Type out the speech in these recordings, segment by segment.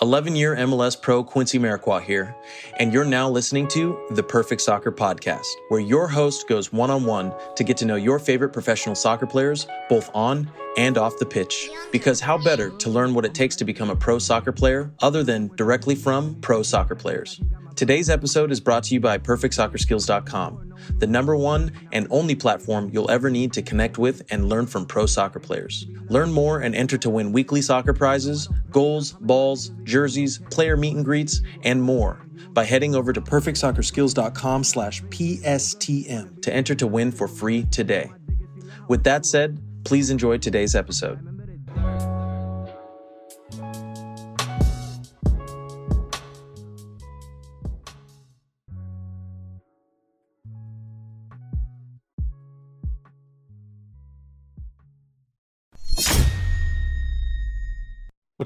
11 year MLS pro Quincy Amarikwa here, and you're now listening to the Perfect Soccer Podcast, where your host goes one on one to get to know your favorite professional soccer players, both on and off the pitch. Because how better to learn what it takes to become a pro soccer player other than directly from pro soccer players? Today's episode is brought to you by PerfectSoccerSkills.com, the number one and only platform you'll ever need to connect with and learn from pro soccer players. Learn more and enter to win weekly soccer prizes, goals, balls, jerseys, player meet and greets, and more by heading over to PerfectSoccerSkills.com slash PSTM to enter to win for free today. With that said, please enjoy today's episode.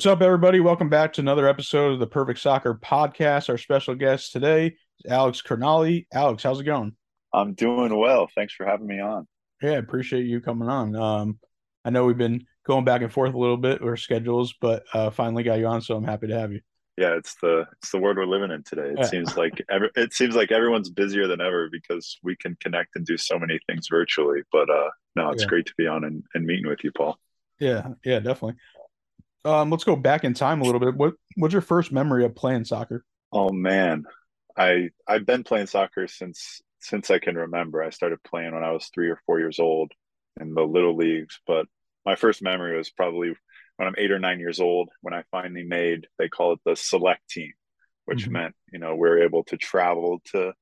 What's up, everybody? Welcome back to another episode of the Perfect Soccer Podcast. Our special guest today is Alex Crognale. Alex, how's it going? I'm doing well. Thanks for having me on. Yeah, I appreciate you coming on. Um, I know we've been going back and forth a little bit with our schedules, but uh, finally got you on, so I'm happy to have you. Yeah, it's the it's the world we're living in today. It Yeah. seems like every, it seems like everyone's busier than ever because we can connect and do so many things virtually. But uh, no, it's Yeah. great to be on and, and meeting with you, Paul. Yeah, yeah, definitely. Um, let's go back in time a little bit. What what's your first memory of playing soccer? Oh man, I I've been playing soccer since since I can remember. I started playing when I was three or four years old in the little leagues. But my first memory was probably when I'm eight or nine years old when I finally made they call it the select team, which Mhm. meant you know we are able to travel to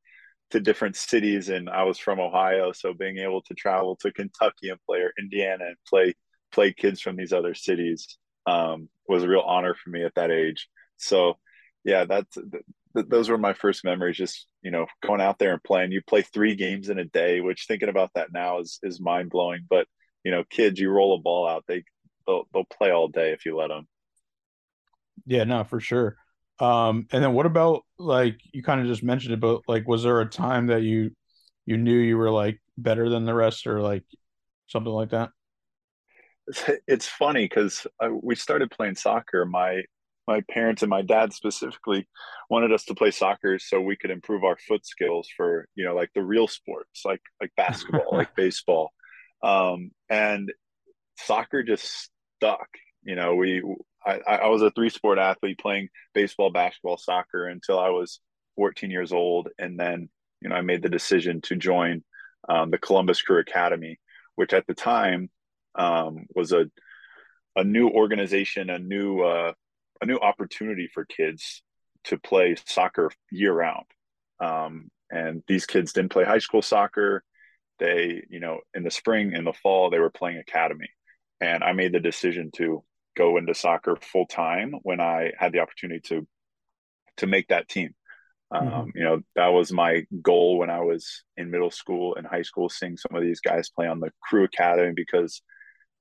to different cities and I was from Ohio, so being able to travel to Kentucky and play or Indiana and play play kids from these other cities um, was a real honor for me at that age. So yeah, that's th- th- those were my first memories. Just you know, going out there and playing. You play three games in a day, which thinking about that now is is mind blowing. But you know, kids, you roll a ball out, they they'll they'll play all day if you let them. Yeah, no, for sure. Um, and then what about like you kind of just mentioned it, but like was there a time that you you knew you were like better than the rest or like something like that? It's, funny because we started playing soccer. My my parents and my dad specifically wanted us to play soccer so we could improve our foot skills for you know like the real sports like like basketball like baseball um and soccer just stuck you know we I, I was a three sport athlete playing baseball basketball soccer until i was 14 years old and then you know i made the decision to join um, the columbus crew academy which at the time um, was a a new organization a new uh, a new opportunity for kids to play soccer year round. Um, and these kids didn't play high school soccer. They, you know, in the spring, in the fall, they were playing academy. And I made the decision to go into soccer full time when I had the opportunity to to make that team. Um, Mhm. You know, that was my goal when I was in middle school and high school, seeing some of these guys play on the crew academy because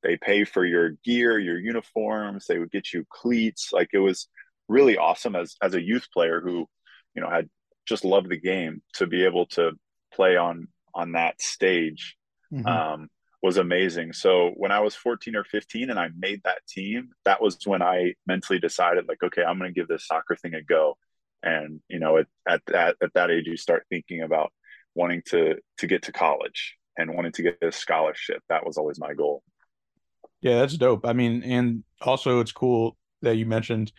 they pay for your gear, your uniforms, they would get you cleats. Like it was really awesome as as a youth player who, you know, had just loved the game to be able to play on on that stage Mhm. um, was amazing. So when I was 14 or 15 and I made that team, that was when I mentally decided like, okay, I'm going to give this soccer thing a go. And you know, at, at that at that age, you start thinking about wanting to to get to college and wanting to get a scholarship. That was always my goal. Yeah, that's dope. I mean, and also it's cool that you mentioned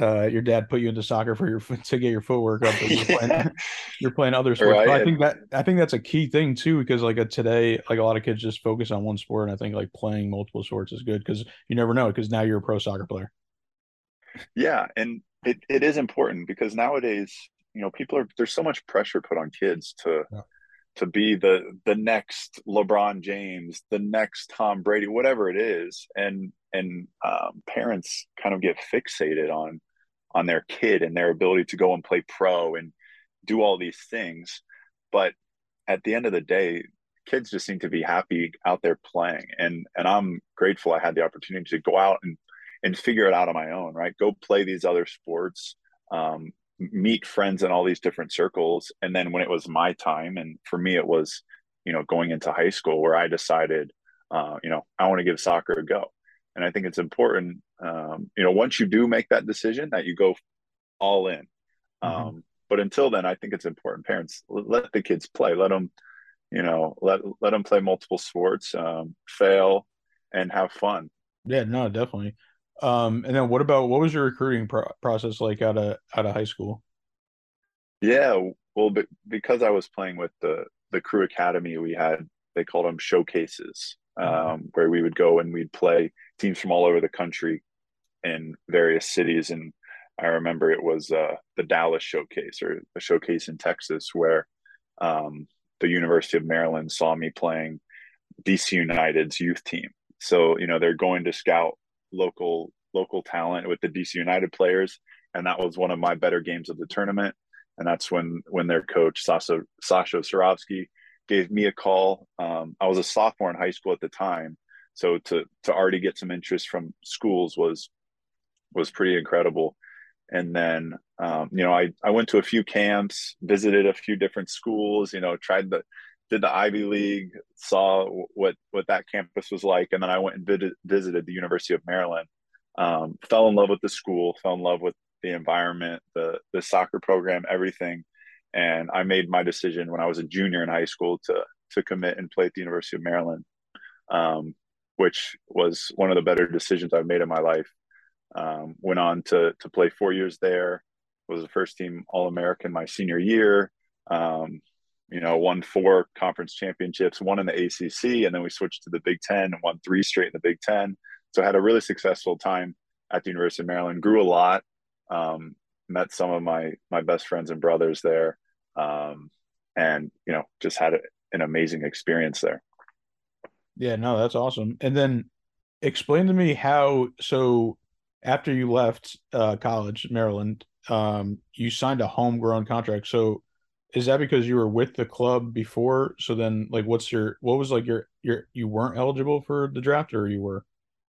uh your dad put you into soccer for your to get your footwork up. You're, Yeah. playing, you're playing other sports. But Right. I think that I think that's a key thing too, because like uh today, like a lot of kids just focus on one sport, and I think like playing multiple sports is good because you never know because now you're a pro soccer player. Yeah, and it, it is important because nowadays, you know, people are there's so much pressure put on kids to Yeah. To be the the next LeBron James, the next Tom Brady, whatever it is, and and um, parents kind of get fixated on on their kid and their ability to go and play pro and do all these things, but at the end of the day, kids just seem to be happy out there playing, and and I'm grateful I had the opportunity to go out and and figure it out on my own, right? Go play these other sports, um, meet friends in all these different circles. And then when it was my time, and for me, it was, you know, going into high school where I decided, uh, you know, I want to give soccer a go. and I think it's important, um, you know, once you do make that decision, that you go all in. Mm-hmm. Um, but until then, I think it's important. Parents let the kids play. Let them, you know, let let them play multiple sports, um, fail, and have fun. Yeah, no, definitely. Um, and then what about what was your recruiting pro- process like out of out of high school? Yeah, well, because I was playing with the the crew academy, we had they called them showcases, mm-hmm. um, where we would go and we'd play teams from all over the country in various cities. And I remember it was uh, the Dallas showcase or a showcase in Texas, where um, the University of Maryland saw me playing DC United's youth team. So you know they're going to scout local local talent with the DC United players, and that was one of my better games of the tournament. And that's when when their coach Sasha Sasha Cirovski gave me a call. Um, I was a sophomore in high school at the time, so to to already get some interest from schools was was pretty incredible. And then um, you know I I went to a few camps, visited a few different schools. You know, tried the did the Ivy League, saw what what that campus was like, and then I went and vid- visited the University of Maryland. Um, fell in love with the school, fell in love with the environment, the the soccer program, everything. And I made my decision when I was a junior in high school to to commit and play at the University of Maryland, um, which was one of the better decisions I've made in my life. Um, went on to to play four years there. Was a first team All American my senior year. Um, you know, won four conference championships, one in the ACC, and then we switched to the Big Ten and won three straight in the Big Ten. So I had a really successful time at the University of Maryland. Grew a lot. Um, met some of my my best friends and brothers there, um, and you know, just had a, an amazing experience there. Yeah, no, that's awesome. And then explain to me how. So after you left uh, college, Maryland, um, you signed a homegrown contract. So is that because you were with the club before? So then, like, what's your what was like your your you weren't eligible for the draft, or you were?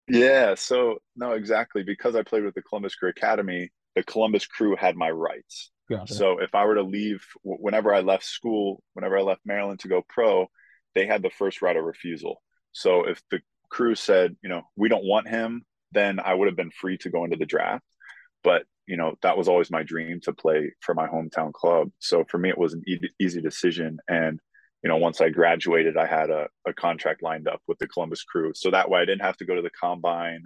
Yeah. So no, exactly because I played with the Columbus Crew Academy. The Columbus Crew had my rights. Gotcha. So if I were to leave, whenever I left school, whenever I left Maryland to go pro, they had the first right of refusal. So if the crew said, you know, we don't want him, then I would have been free to go into the draft. But you know that was always my dream to play for my hometown club. So for me it was an e- easy decision. And you know once i graduated i had a, a contract lined up with the columbus crew. So that way i didn't have to go to the combine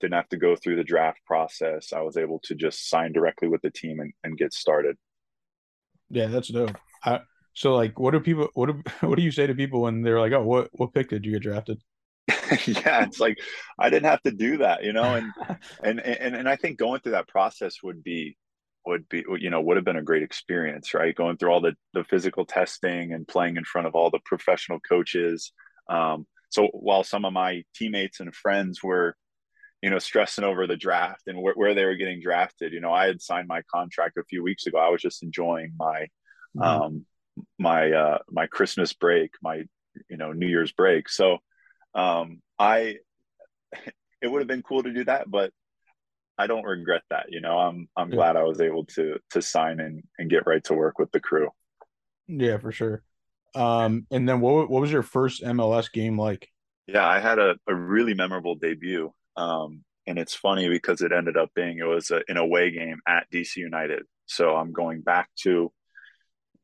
didn't have to go through the draft process. I was able to just sign directly with the team and, and get started. Yeah that's dope. I, so like what do people what do what do you say to people when they're like oh what what pick did you get drafted yeah it's like i didn't have to do that you know and, and and and i think going through that process would be would be you know would have been a great experience right? Going through all the the physical testing and playing in front of all the professional coaches. Um, so while some of my teammates and friends were you know stressing over the draft and wh- where they were getting drafted you know i had signed my contract a few weeks ago. I was just enjoying my mm-hmm. um my uh my christmas break my you know new year's break. So um, I it would have been cool to do that, but I don't regret that. You know, I'm I'm yeah. glad I was able to to sign and and get right to work with the crew. Yeah, for sure. Um, and then what what was your first MLS game like? Yeah, I had a, a really memorable debut. Um, and it's funny because it ended up being it was a, an away game at DC United. So I'm going back to,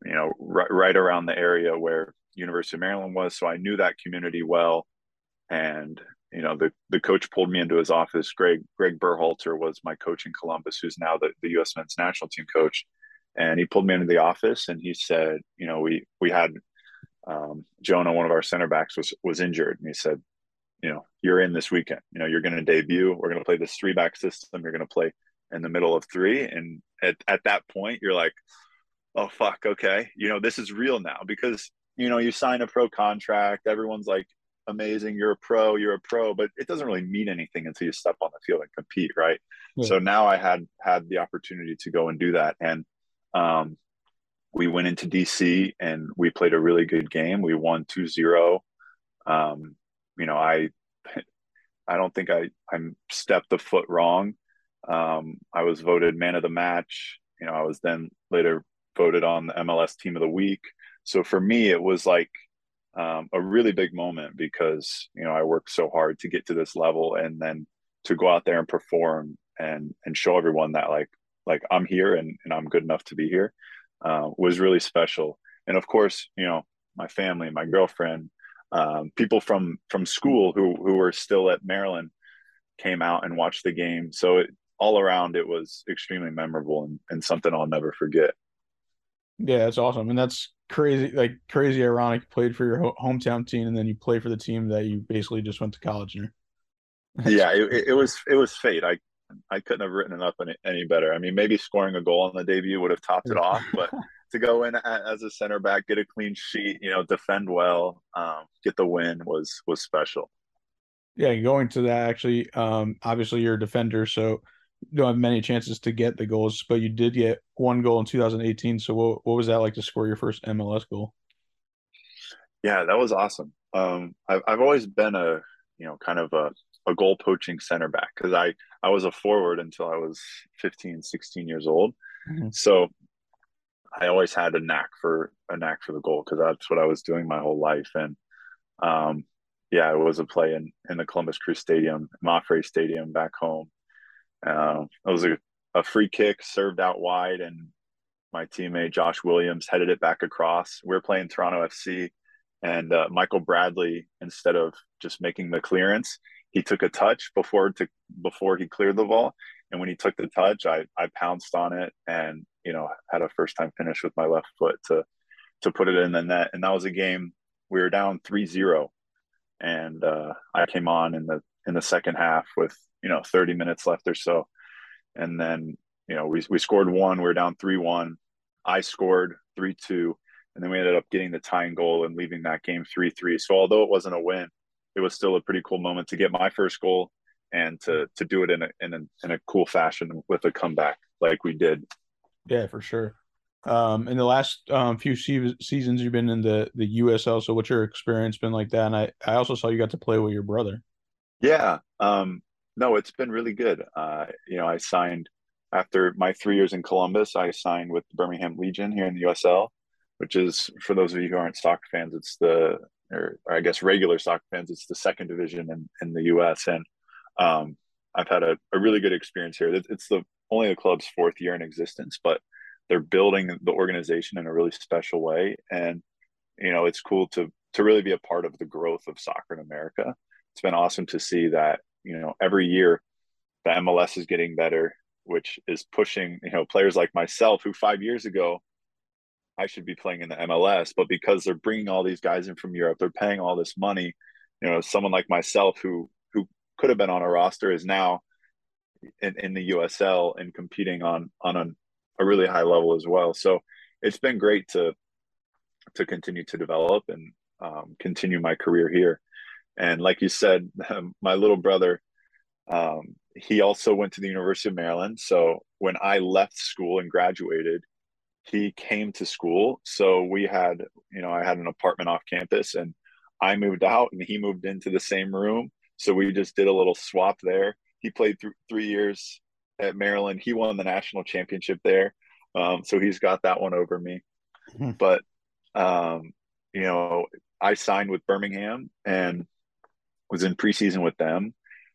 you know, right, right around the area where University of Maryland was. So I knew that community well and you know the the coach pulled me into his office. Greg Greg Berhalter was my coach in Columbus, who's now the, the U.S. men's national team coach, and he pulled me into the office and he said, you know, we we had um, Jonah, one of our center backs, was was injured, and he said, you know, you're in this weekend. You know, you're going to debut. We're going to play this three back system. You're going to play in the middle of three, and at at that point, you're like, oh fuck, okay, you know, this is real now because you know you sign a pro contract. Everyone's like amazing. You're a pro, you're a pro, but it doesn't really mean anything until you step on the field and compete, right? Yeah. So now I had had the opportunity to go and do that, and um, we went into DC and we played a really good game. We won 2-0. Um, you know, I I don't think I I stepped the foot wrong. Um, I was voted man of the match. You know, I was then later voted on the MLS team of the week. So for me, it was like um, a really big moment because you know I worked so hard to get to this level, and then to go out there and perform and and show everyone that like like I'm here and, and I'm good enough to be here uh, was really special. And of course, you know, my family, my girlfriend, um, people from from school who who were still at Maryland came out and watched the game. So it, all around, it was extremely memorable and, and something I'll never forget. Yeah, that's awesome, and that's crazy. Like crazy, ironic. You played for your hometown team, and then you play for the team that you basically just went to college in. yeah, it, it was it was fate. I I couldn't have written it up any, any better. I mean, maybe scoring a goal on the debut would have topped it off, but to go in as a center back, get a clean sheet, you know, defend well, um, get the win was was special. Yeah, going to that actually, um, obviously you're a defender, so don't have many chances to get the goals, but you did get one goal in 2018. So what what was that like to score your first MLS goal? Yeah, that was awesome. Um, I've I've always been a you know kind of a a goal poaching center back because I I was a forward until I was 15, 16 years old. Mm-hmm. So I always had a knack for a knack for the goal because that's what I was doing my whole life. And um, yeah, it was a play in in the Columbus Crew Stadium, MAPFRE Stadium back home. Uh, it was a, a free kick served out wide, and my teammate Josh Williams headed it back across. We are playing Toronto FC, and uh, Michael Bradley, instead of just making the clearance, he took a touch before to before he cleared the ball. And when he took the touch, I I pounced on it and you know had a first time finish with my left foot to to put it in the net. And that was a game we were down 3-0 and uh, I came on in the in the second half with you know 30 minutes left or so, and then you know we we scored one. We were down three one. I scored three two, and then we ended up getting the tying goal and leaving that game three three. So although it wasn't a win, it was still a pretty cool moment to get my first goal and to to do it in a in a in a cool fashion with a comeback like we did. Yeah, for sure. Um, in the last um, few se- seasons, you've been in the the USL. So, what's your experience been like that? And I I also saw you got to play with your brother. Yeah. Um, no, it's been really good. Uh, you know, I signed after my three years in Columbus. I signed with the Birmingham Legion here in the USL, which is for those of you who aren't soccer fans, it's the or, or I guess regular soccer fans, it's the second division in in the US. And um, I've had a, a really good experience here. It's the only the club's fourth year in existence, but they're building the organization in a really special way and you know it's cool to to really be a part of the growth of soccer in america it's been awesome to see that you know every year the mls is getting better which is pushing you know players like myself who five years ago i should be playing in the mls but because they're bringing all these guys in from europe they're paying all this money you know someone like myself who who could have been on a roster is now in, in the usl and competing on on an a really high level as well. So it's been great to to continue to develop and um, continue my career here. And like you said, my little brother, um, he also went to the University of Maryland. So when I left school and graduated, he came to school. So we had, you know, I had an apartment off campus and I moved out and he moved into the same room. So we just did a little swap there. He played th- three years at Maryland. He won the national championship there. Um, so he's got that one over me. Mm-hmm. But, um, you know, I signed with Birmingham and was in preseason with them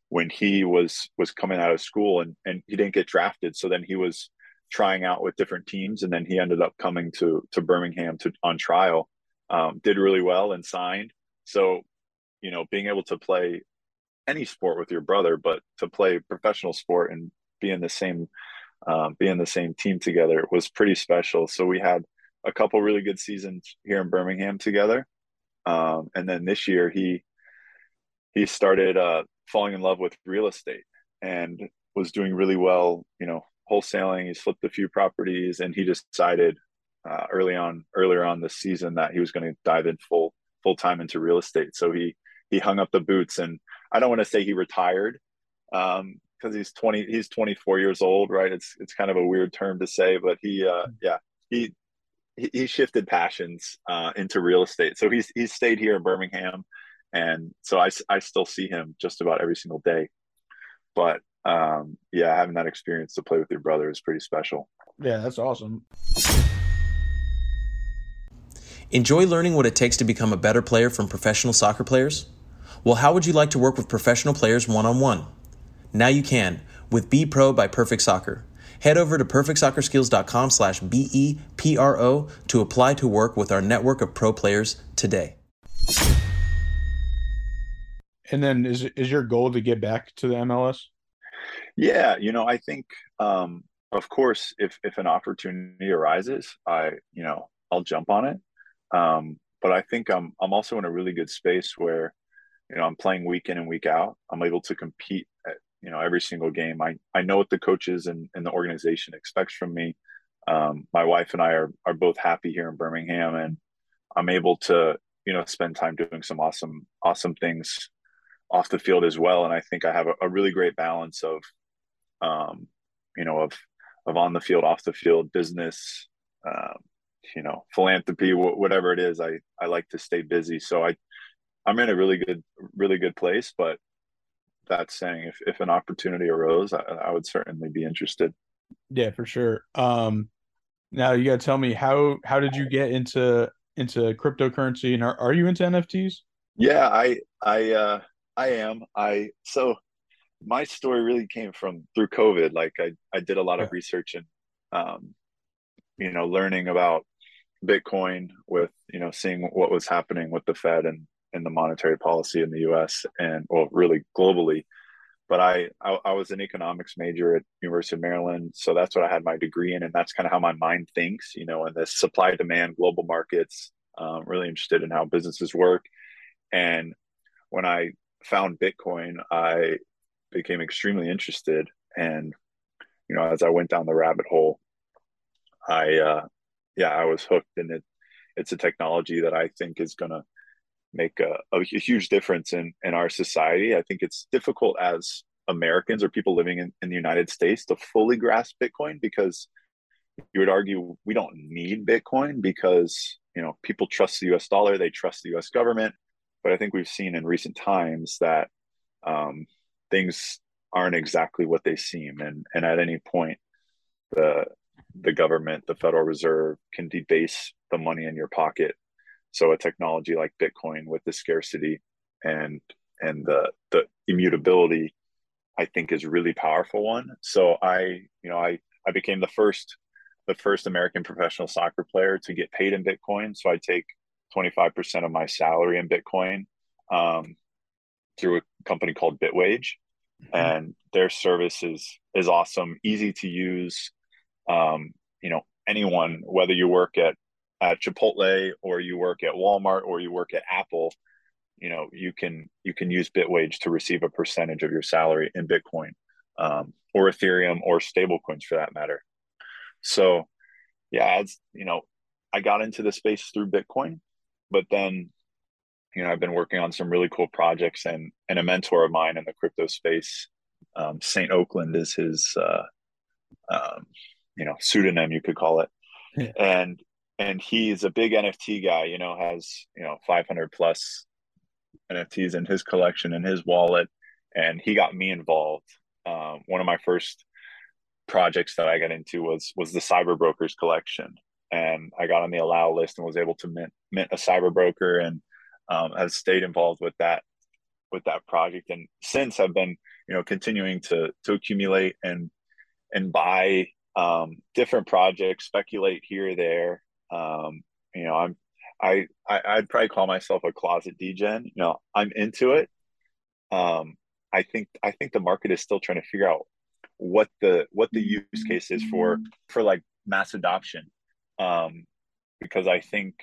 when he was was coming out of school and and he didn't get drafted. So then he was trying out with different teams and then he ended up coming to to Birmingham to on trial. Um, did really well and signed. So, you know, being able to play any sport with your brother, but to play professional sport and be in the same uh, be in the same team together was pretty special. So we had a couple really good seasons here in Birmingham together, um, and then this year he he started uh, falling in love with real estate and was doing really well. You know, wholesaling. He flipped a few properties, and he decided uh, early on earlier on this season that he was going to dive in full full time into real estate. So he he hung up the boots, and I don't want to say he retired um, because he's 20 he's 24 years old right it's it's kind of a weird term to say but he uh hmm. yeah he he shifted passions uh into real estate so he's he's stayed here in birmingham and so i i still see him just about every single day. But um yeah having that experience to play with your brother is pretty special. Yeah that's awesome. Enjoy learning what it takes to become a better player from professional soccer players? Well how would you like to work with professional players one-on-one? Now you can with Be Pro by Perfect Soccer. Head over to perfectsoccerskills.com slash B-E-P-R-O to apply to work with our network of pro players today. And then is is your goal to get back to the MLS? Yeah, you know, I think um of course if if an opportunity arises, I, you know, I'll jump on it. Um but I think I'm I'm also in a really good space where you know, I'm playing week in and week out. I'm able to compete at, you know, every single game. I, I know what the coaches and, and the organization expects from me. Um, my wife and I are, are both happy here in Birmingham and I'm able to, you know, spend time doing some awesome, awesome things off the field as well. And I think I have a, a really great balance of, um, you know, of, of on the field, off the field business, um, you know, philanthropy, wh- whatever it is. I, I like to stay busy. So I, I'm in a really good, really good place. But that saying, if, if an opportunity arose, I, I would certainly be interested. Yeah, for sure. Um, now you got to tell me how how did you get into into cryptocurrency and are, are you into NFTs? Yeah, I I uh I am. I so my story really came from through COVID. Like I I did a lot of research and um you know learning about Bitcoin with you know seeing what was happening with the Fed and and the monetary policy in the U.S. and well really globally. But I, I, I was an economics major at University of Maryland, so that's what I had my degree in, and that's kind of how my mind thinks. You know, in this supply demand global markets, um, really interested in how businesses work. And when I found Bitcoin, I became extremely interested. And, you know, as I went down the rabbit hole, I, uh, yeah, I was hooked and it, it's a technology that I think is going to make a, a, huge difference in, in our society. I think it's difficult as Americans or people living in, in the United States to fully grasp Bitcoin because you would argue we don't need Bitcoin because, you know, people trust the US dollar, they trust the US government. But I think we've seen in recent times that um, things aren't exactly what they seem. And, and at any point, the, the government, the Federal Reserve can debase the money in your pocket. So a technology like Bitcoin with the scarcity and and the the immutability, I think is really powerful one. So I, you know, I I became the first the first American professional soccer player to get paid in Bitcoin. So I take 25% of my salary in Bitcoin um, through a company called Bitwage. Mm-hmm. And their service is, is awesome, easy to use. Um, you know, anyone, whether you work at, at Chipotle or you work at Walmart or you work at Apple, you know, you can, you can use Bitwage to receive a percentage of your salary in Bitcoin um, or Ethereum or stablecoins for that matter. So, yeah, as you know, I got into the space through Bitcoin, but then, you know, I've been working on some really cool projects, and and a mentor of mine in the crypto space, um, Saint Oakland, is his, uh, um, you know, pseudonym you could call it, yeah. and and he's a big NFT guy. You know, has you know 500 plus NFTs in his collection in his wallet, and he got me involved. Um, one of my first projects that I got into was was the cyber brokers collection, and I got on the allow list and was able to mint mint a cyber broker and um, have stayed involved with that with that project. And since I've been you know continuing to to accumulate and and buy um, different projects, speculate here there. Um, you know, I'm I, I I'd probably call myself a closet degen. You know, I'm into it. Um, I think I think the market is still trying to figure out what the what the use case is for for like mass adoption um because i think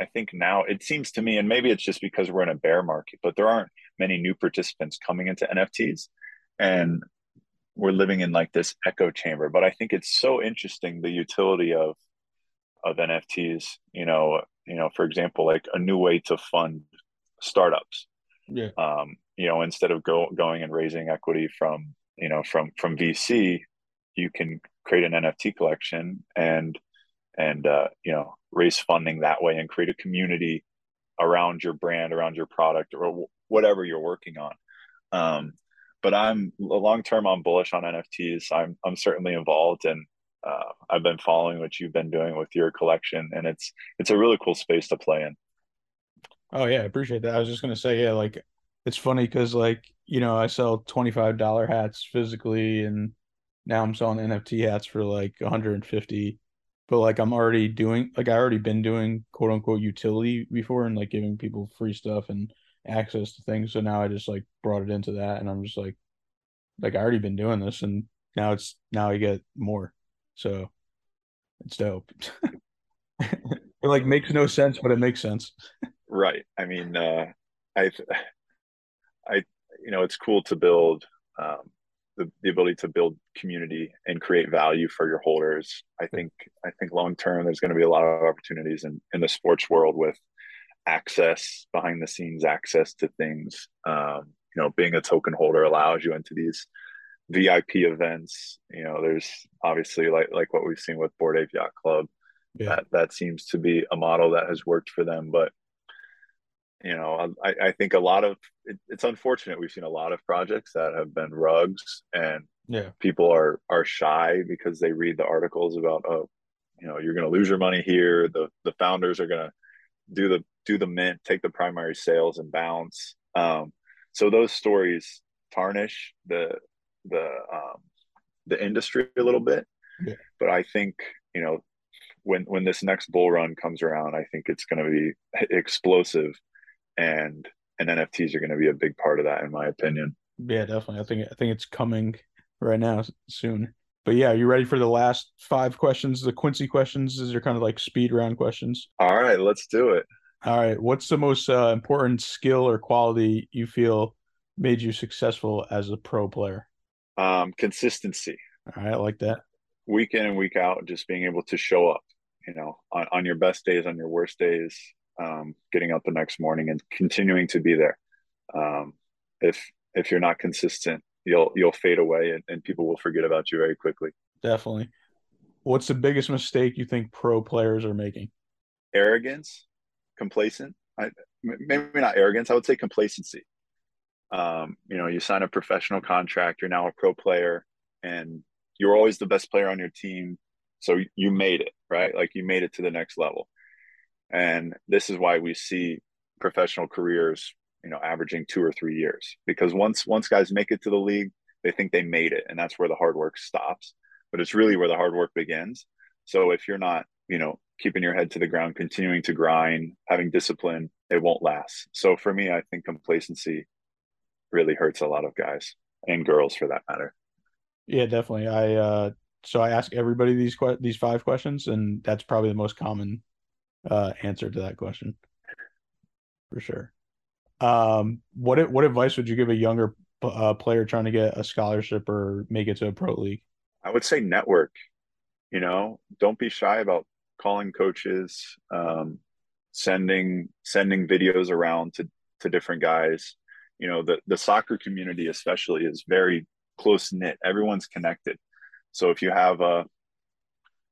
i think now it seems to me and maybe it's just because we're in a bear market but there aren't many new participants coming into nfts and we're living in like this echo chamber. But i think it's so interesting the utility of of nfts you know you know for example like a new way to fund startups. Yeah. Um you know instead of go, going and raising equity from you know from from vc you can create an nft collection and and uh, you know raise funding that way and create a community around your brand around your product or whatever you're working on. Um, but i'm long term i'm bullish on nfts i'm i'm certainly involved and uh, i've been following what you've been doing with your collection and it's it's a really cool space to play in. Oh yeah i appreciate that. I was just going to say yeah like it's funny because like you know, I sell $25 hats physically and now I'm selling NFT hats for like 150. But like I'm already doing like I already been doing quote unquote utility before and like giving people free stuff and access to things. So now I just like brought it into that and I'm just like like I already been doing this and now it's now I get more. So it's dope. it like makes no sense, but it makes sense. Right. I mean, uh I I you know, it's cool to build um the, the ability to build community and create value for your holders. I think I think long term there's going to be a lot of opportunities in, in the sports world with access behind the scenes access to things. Um, you know, being a token holder allows you into these VIP events. You know, there's obviously like like what we've seen with Bored Ape Yacht Club. Yeah. That that seems to be a model that has worked for them, but you know I, I think a lot of it, it's unfortunate we've seen a lot of projects that have been rugs and yeah. people are are shy because they read the articles about oh you know you're going to lose your money here. The the founders are going to do the do the mint take the primary sales and bounce. Um, so those stories tarnish the the um, the industry a little bit. Yeah. but i think you know when when this next bull run comes around i think it's going to be explosive and and NFTs are going to be a big part of that, in my opinion. Yeah, definitely. I think I think it's coming right now soon. But yeah, you ready for the last five questions? The Quincy questions is your kind of like speed round questions. All right, let's do it. All right, what's the most uh, important skill or quality you feel made you successful as a pro player? Um, consistency. All right, I like that. Week in and week out, just being able to show up. You know, on, on your best days, on your worst days, um, getting up the next morning and continuing to be there. Um, if if you're not consistent, you'll you'll fade away and, and people will forget about you very quickly. Definitely. What's the biggest mistake you think pro players are making? Arrogance, complacent. I, maybe not arrogance. I would say complacency. Um, you know, you sign a professional contract. You're now a pro player, and you're always the best player on your team. So you made it, right? Like you made it to the next level. And this is why we see professional careers, you know, averaging two or three years because once once guys make it to the league, they think they made it, and that's where the hard work stops. But it's really where the hard work begins. So if you're not, you know, keeping your head to the ground, continuing to grind, having discipline, it won't last. So for me, I think complacency really hurts a lot of guys and girls for that matter. Yeah, definitely. I uh so I ask everybody these que- these five questions, and that's probably the most common uh, answer to that question for sure. Um, what what advice would you give a younger uh, player trying to get a scholarship or make it to a pro league? I would say network. You know, don't be shy about calling coaches, um, sending sending videos around to to different guys. You know, the the soccer community especially is very close knit. Everyone's connected. So if you have a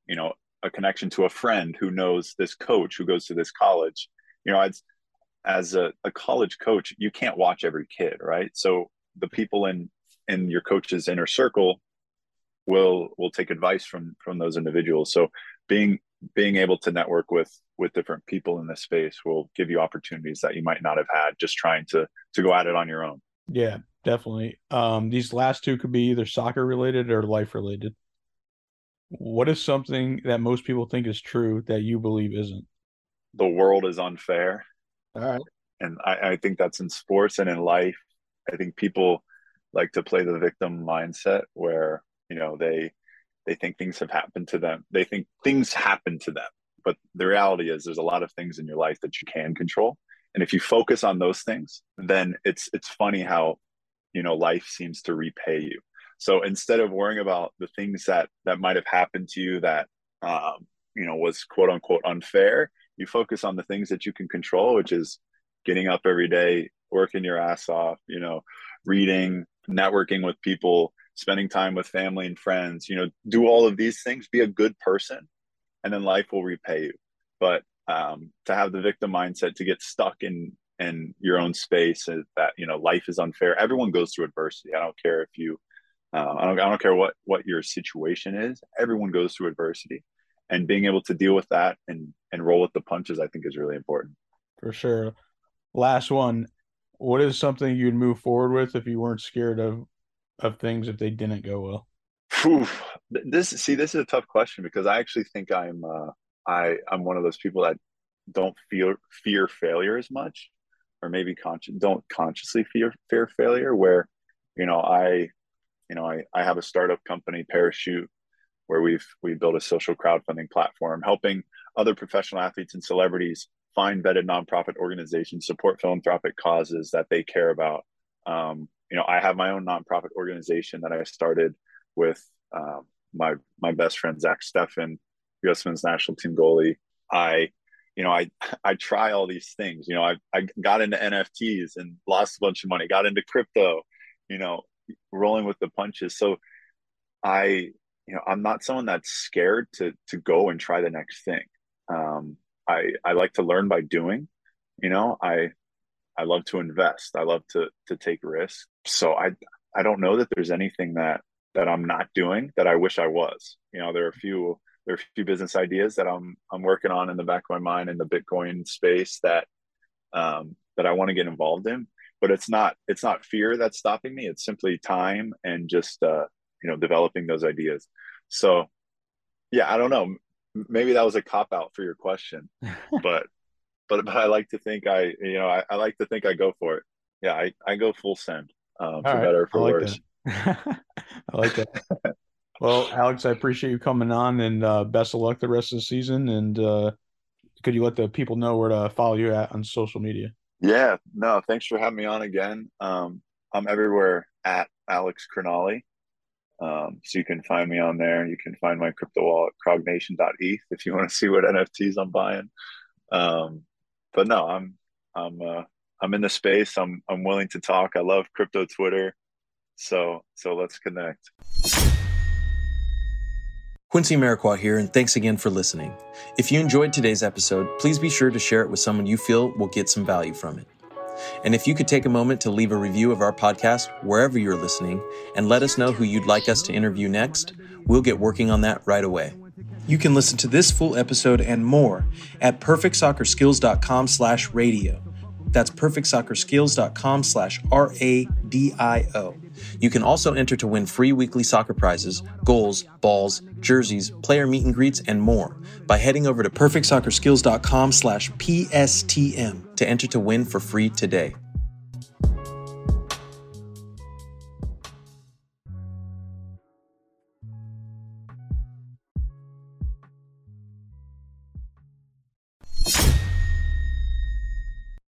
you know a connection to a friend who knows this coach who goes to this college. You know as as a, a college coach you can't watch every kid right? So the people in in your coach's inner circle will will take advice from from those individuals. So being being able to network with with different people in this space will give you opportunities that you might not have had just trying to to go at it on your own. Yeah definitely. Um these last two could be either soccer related or life related what is something that most people think is true that you believe isn't? The world is unfair. All right. And I, I think that's in sports and in life. I think people like to play the victim mindset where, you know, they they think things have happened to them. They think things happen to them. But the reality is there's a lot of things in your life that you can control. And if you focus on those things, then it's it's funny how, you know, life seems to repay you. So instead of worrying about the things that that might have happened to you that um, you know was quote unquote unfair, you focus on the things that you can control, which is getting up every day, working your ass off, you know, reading, networking with people, spending time with family and friends, you know, do all of these things, be a good person, and then life will repay you. But um, to have the victim mindset, to get stuck in in your own space, that you know, life is unfair. Everyone goes through adversity. I don't care if you uh, I, don't, I don't care what what your situation is. Everyone goes through adversity, and being able to deal with that and and roll with the punches, I think, is really important. For sure. Last one. what is something you'd move forward with if you weren't scared of of things if they didn't go well? Whew. This see, this is a tough question because I actually think I'm uh, I I'm one of those people that don't feel fear failure as much, or maybe conscious don't consciously fear fear failure. Where you know I you know I I have a startup company, Parachute, where we've we built a social crowdfunding platform helping other professional athletes and celebrities find vetted nonprofit organizations, support philanthropic causes that they care about. Um, you know, I have my own nonprofit organization that I started with um, my my best friend Zach Steffen, U.S. Men's National Team goalie. I, you know, I I try all these things. You know, I I got into NFTs and lost a bunch of money. Got into crypto. You know, rolling with the punches. So, I, you know, I'm not someone that's scared to to go and try the next thing. Um, I I like to learn by doing. You know, I I love to invest. I love to to take risks. So I I don't know that there's anything that that I'm not doing that I wish I was. You know, there are a few there are a few business ideas that I'm I'm working on in the back of my mind in the Bitcoin space that um, that I want to get involved in. But it's not it's not fear that's stopping me. It's simply time and just uh, you know developing those ideas. So yeah, I don't know. Maybe that was a cop out for your question, but but but I like to think I you know I, I like to think I go for it. Yeah, I I go full send um, for right. better for like worse. I like that. well, Alex, I appreciate you coming on, and uh, best of luck the rest of the season. And uh, could you let the people know where to follow you at on social media? Yeah, no, thanks for having me on again. Um, I'm everywhere at Alex Crognale. Um, so you can find me on there. You can find my crypto wallet, croggnation.eth, if you want to see what NFTs I'm buying. Um, but no, I'm I'm uh, I'm in the space. I'm I'm willing to talk. I love crypto Twitter. So so let's connect. Quincy Amarikwa here, and thanks again for listening. If you enjoyed today's episode, please be sure to share it with someone you feel will get some value from it. And if you could take a moment to leave a review of our podcast wherever you're listening and let us know who you'd like us to interview next, we'll get working on that right away. You can listen to this full episode and more at perfectsoccerskills.com slash radio. That's perfectsoccerskills.com slash R-A-D-I-O. You can also enter to win free weekly soccer prizes, goals, balls, jerseys, player meet and greets, and more by heading over to perfectsoccerskills.com slash PSTM to enter to win for free today.